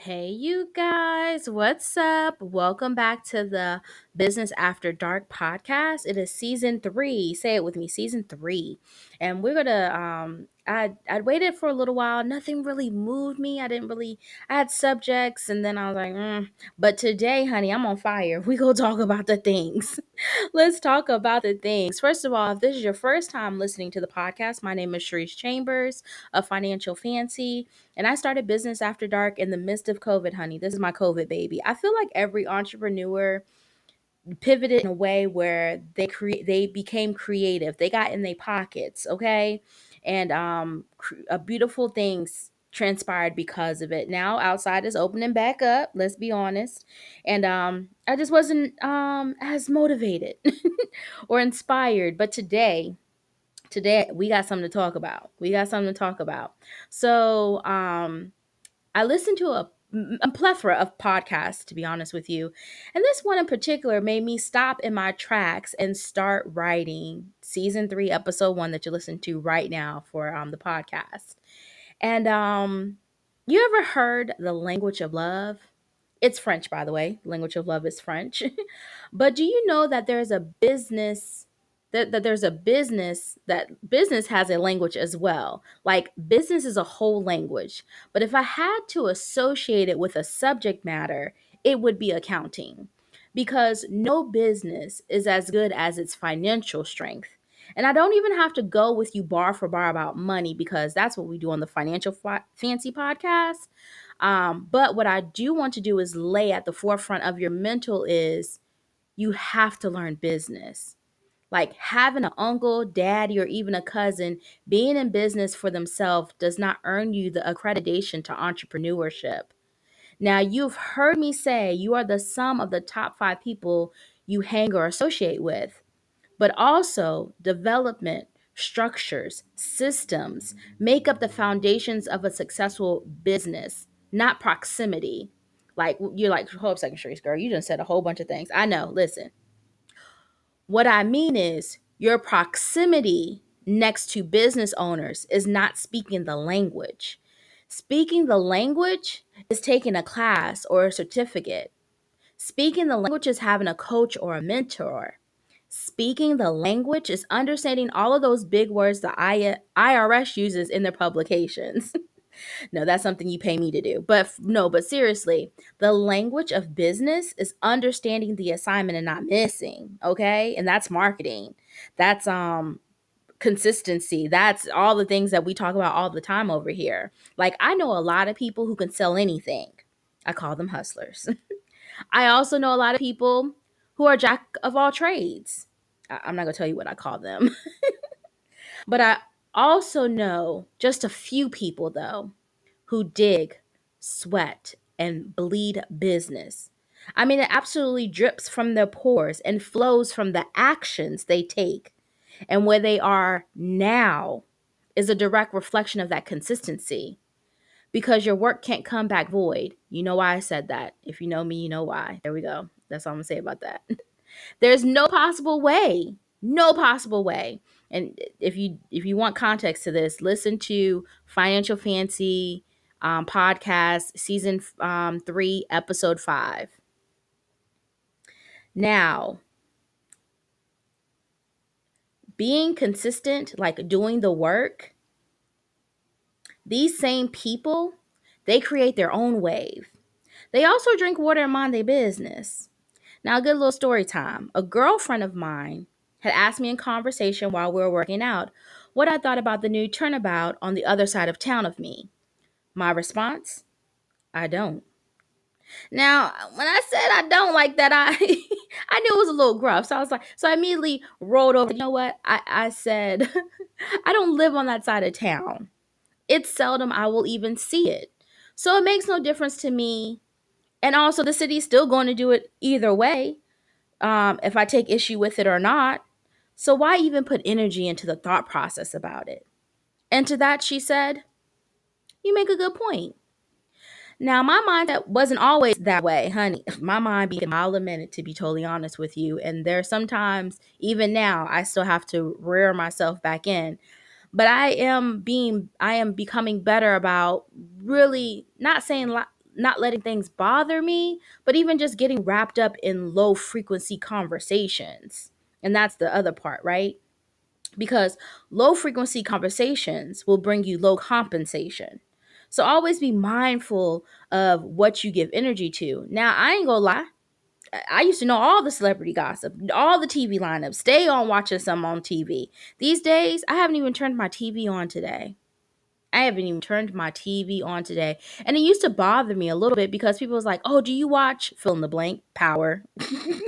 Hey, you guys, what's up? Welcome back to the Business After Dark podcast. It is season three. Say it with me, season three. And we're gonna um I I'd waited for a little while. Nothing really moved me. I didn't really. I had subjects, and then I was like, mm. but today, honey, I'm on fire. We go talk about the things. Let's talk about the things. First of all, if this is your first time listening to the podcast, my name is Charese Chambers of Financial Fancy, and I started business after dark in the midst of COVID, honey. This is my COVID baby. I feel like every entrepreneur pivoted in a way where they create they became creative they got in their pockets okay and um a beautiful things transpired because of it. Now outside is opening back up let's be honest. And um i just wasn't um as motivated or inspired. But today today we got something to talk about. We got something to talk about. So um i listened to a a plethora of podcasts, to be honest with you. And this one in particular made me stop in my tracks and start writing season three, episode one that you listen to right now for um, the podcast. And um, you ever heard the language of love? It's French, by the way. Language of love is French. but do you know that there's a business that, that there's a business that business has a language as well. Like business is a whole language. But if i had to associate it with a subject matter it would be accounting. Because no business is as good as its financial strength. And i don't even have to go with you bar for bar about money because that's what we do on the financial fancy podcast. Um, but what i do want to do is lay at the forefront of your mental is you have to learn business like having an uncle, daddy, or even a cousin being in business for themselves does not earn you the accreditation to entrepreneurship. Now, you've heard me say you are the sum of the top five people you hang or associate with, but also development, structures, systems make up the foundations of a successful business, not proximity. Like, you're like, hold up second, Charese, girl, you just said a whole bunch of things. I know, listen. What I mean is, your proximity next to business owners is not speaking the language. Speaking the language is taking a class or a certificate. Speaking the language is having a coach or a mentor. Speaking the language is understanding all of those big words the IRS uses in their publications. no, that's something you pay me to do. But no, but seriously, the language of business is understanding the assignment and not missing, okay? And that's marketing. That's um consistency. That's all the things that we talk about all the time over here. Like I know a lot of people who can sell anything. I call them hustlers. I also know a lot of people who are jack of all trades. I- I'm not going to tell you what I call them. but I also know just a few people, though, who dig, sweat, and bleed business. I mean, it absolutely drips from their pores and flows from the actions they take. And where they are now is a direct reflection of that consistency. Because your work can't come back void. You know why I said that. If you know me, you know why. There we go. That's all I'm going to say about that. There's no possible way, no possible way and if you if you want context to this listen to financial fancy um, podcast season um, three episode five. Now being consistent like doing the work these same people they create their own wave. They also drink water and mind their business. Now a good little story time. A girlfriend of mine had asked me in conversation while we were working out what I thought about the new turnabout on the other side of town of me. My response? I don't. Now, when I said I don't like that, I I knew it was a little gruff. So I was like, so I immediately rolled over. You know what? I, I said, I don't live on that side of town. It's seldom I will even see it. So it makes no difference to me And also, the city's still going to do it either way um, if I take issue with it or not. So, why even put energy into the thought process about it? And to that, she said, You make a good point. Now, my mind that wasn't always that way, honey. My mind be mile a minute, to be totally honest with you. And there sometimes, even now, I still have to rear myself back in. But I am being, I am becoming better about really not saying, not letting things bother me, but even just getting wrapped up in low frequency conversations. And that's the other part, right? Because low frequency conversations will bring you low compensation. So always be mindful of what you give energy to. Now, I ain't gonna lie. I used to know all the celebrity gossip, all the TV lineups, stay on watching some on TV. These days, I haven't even turned my TV on today. I haven't even turned my TV on today. And it used to bother me a little bit because people was like, oh, do you watch fill in the blank power? and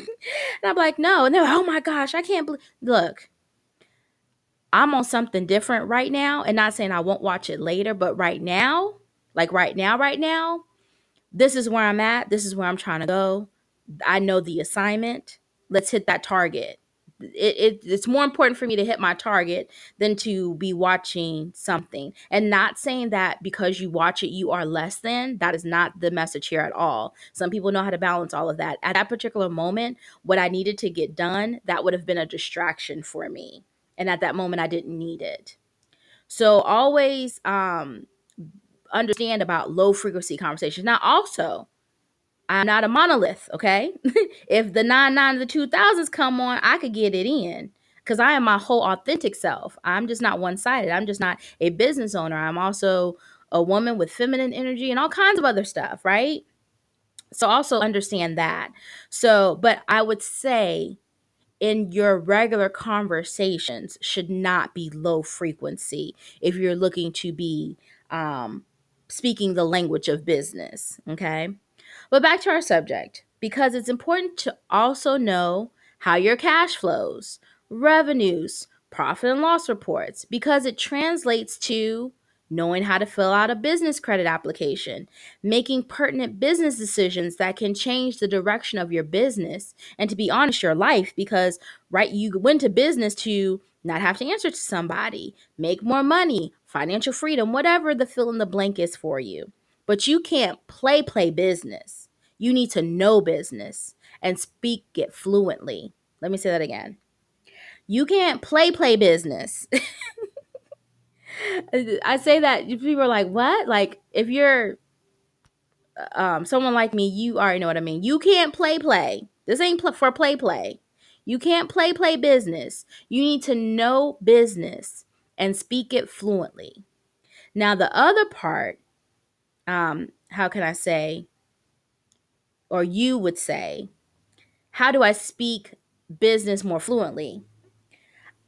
I'm like, no. And they're like, oh my gosh, I can't believe. Look, I'm on something different right now. And not saying I won't watch it later, but right now, like right now, right now, this is where I'm at. This is where I'm trying to go. I know the assignment. Let's hit that target it, it, it's more important for me to hit my target than to be watching something. And not saying that because you watch it you are less than that is not the message here at all. Some people know how to balance all of that. At that particular moment what i needed to get done that would have been a distraction for me. And at that moment i didn't need it. So always um understand about low frequency conversations. Now also I'm not a monolith, okay? if the 99 of the 2000s come on, I could get it in because I am my whole authentic self. I'm just not one sided. I'm just not a business owner. I'm also a woman with feminine energy and all kinds of other stuff, right? So also understand that. So, but I would say in your regular conversations should not be low frequency if you're looking to be um, speaking the language of business, okay? But back to our subject, because it's important to also know how your cash flows, revenues, profit and loss reports, because it translates to knowing how to fill out a business credit application, making pertinent business decisions that can change the direction of your business, and to be honest, your life, because, right, you went to business to not have to answer to somebody, make more money, financial freedom, whatever the fill in the blank is for you. But you can't play play business. You need to know business and speak it fluently. Let me say that again. You can't play play business. I say that people are like, "What?" Like if you're um, someone like me, you already know what I mean. You can't play play. This ain't pl- for play play. You can't play play business. You need to know business and speak it fluently. Now the other part um, how can I say, or you would say, how do I speak business more fluently?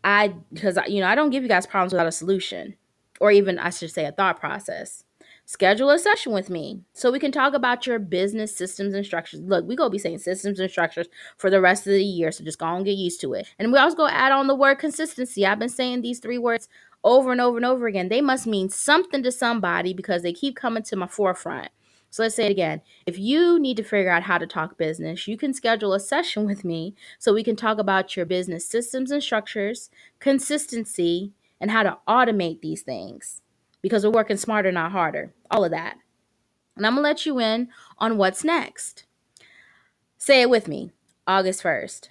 I, because, you know, I don't give you guys problems without a solution, or even, I should say, a thought process. Schedule a session with me so we can talk about your business systems and structures. Look, we go be saying systems and structures for the rest of the year, so just go and get used to it. And we also go add on the word consistency. I've been saying these three words over and over and over again. They must mean something to somebody because they keep coming to my forefront. So let's say it again. If you need to figure out how to talk business, you can schedule a session with me so we can talk about your business systems and structures, consistency, and how to automate these things because we're working smarter, not harder. All of that. And I'm going to let you in on what's next. Say it with me August 1st.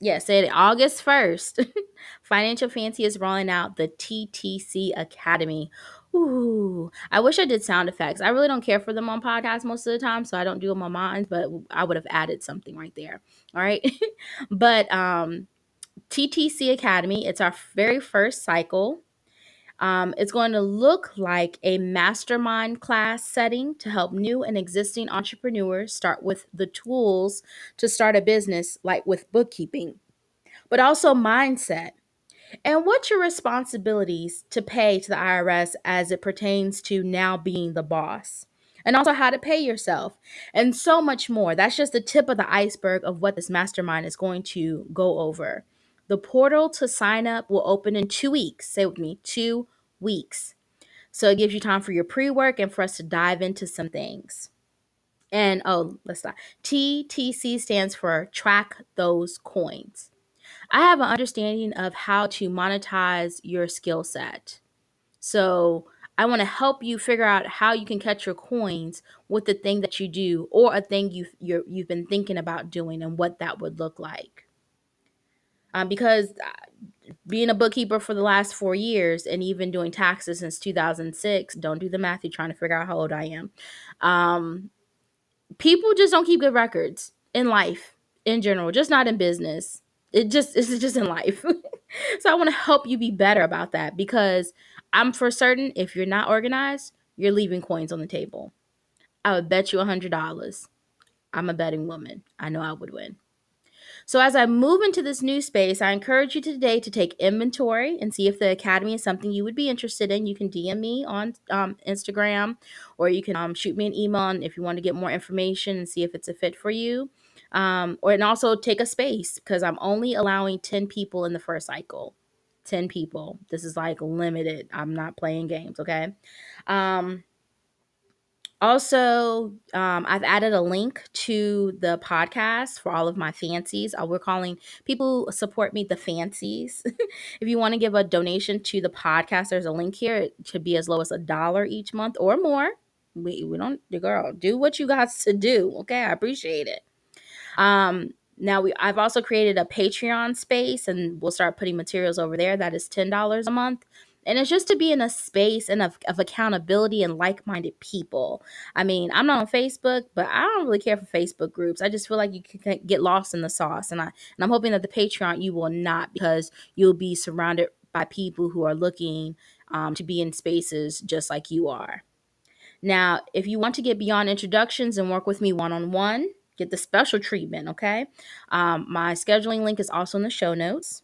Yes, yeah, say it August 1st. Financial Fancy is rolling out the TTC Academy. Ooh, I wish I did sound effects. I really don't care for them on podcasts most of the time, so I don't do them on mine, but I would have added something right there. All right. but um TTC Academy, it's our very first cycle. Um, it's going to look like a mastermind class setting to help new and existing entrepreneurs start with the tools to start a business, like with bookkeeping, but also mindset and what's your responsibilities to pay to the IRS as it pertains to now being the boss? And also how to pay yourself, and so much more. That's just the tip of the iceberg of what this mastermind is going to go over. The portal to sign up will open in two weeks. Say with me, two weeks. So it gives you time for your pre work and for us to dive into some things. And oh, let's stop. TTC stands for track those coins. I have an understanding of how to monetize your skill set. So I want to help you figure out how you can catch your coins with the thing that you do or a thing you've, you're, you've been thinking about doing and what that would look like. Um, because uh, being a bookkeeper for the last four years and even doing taxes since 2006, don't do the math, you're trying to figure out how old I am. Um, people just don't keep good records in life in general, just not in business. It just it's just in life. so I want to help you be better about that because I'm for certain if you're not organized, you're leaving coins on the table. I would bet you a hundred dollars. I'm a betting woman. I know I would win. So, as I move into this new space, I encourage you today to take inventory and see if the Academy is something you would be interested in. You can DM me on um, Instagram or you can um, shoot me an email if you want to get more information and see if it's a fit for you. Um, or and also take a space because I'm only allowing 10 people in the first cycle. 10 people. This is like limited. I'm not playing games, okay? Um, also, um, I've added a link to the podcast for all of my fancies. Uh, we're calling people support me the fancies. if you want to give a donation to the podcast, there's a link here. It should be as low as a dollar each month or more. We, we don't, girl, do what you got to do. Okay, I appreciate it. Um, now we I've also created a Patreon space and we'll start putting materials over there. That is $10 a month. And it's just to be in a space and of, of accountability and like-minded people. I mean, I'm not on Facebook, but I don't really care for Facebook groups. I just feel like you can get lost in the sauce. And I and I'm hoping that the Patreon you will not because you'll be surrounded by people who are looking um, to be in spaces just like you are. Now, if you want to get beyond introductions and work with me one on one, get the special treatment, okay? Um, my scheduling link is also in the show notes.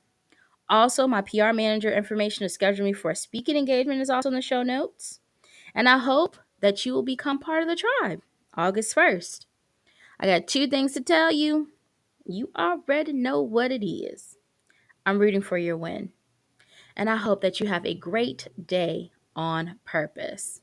Also, my PR manager information to schedule me for a speaking engagement is also in the show notes. And I hope that you will become part of the tribe August 1st. I got two things to tell you. You already know what it is. I'm rooting for your win. And I hope that you have a great day on purpose.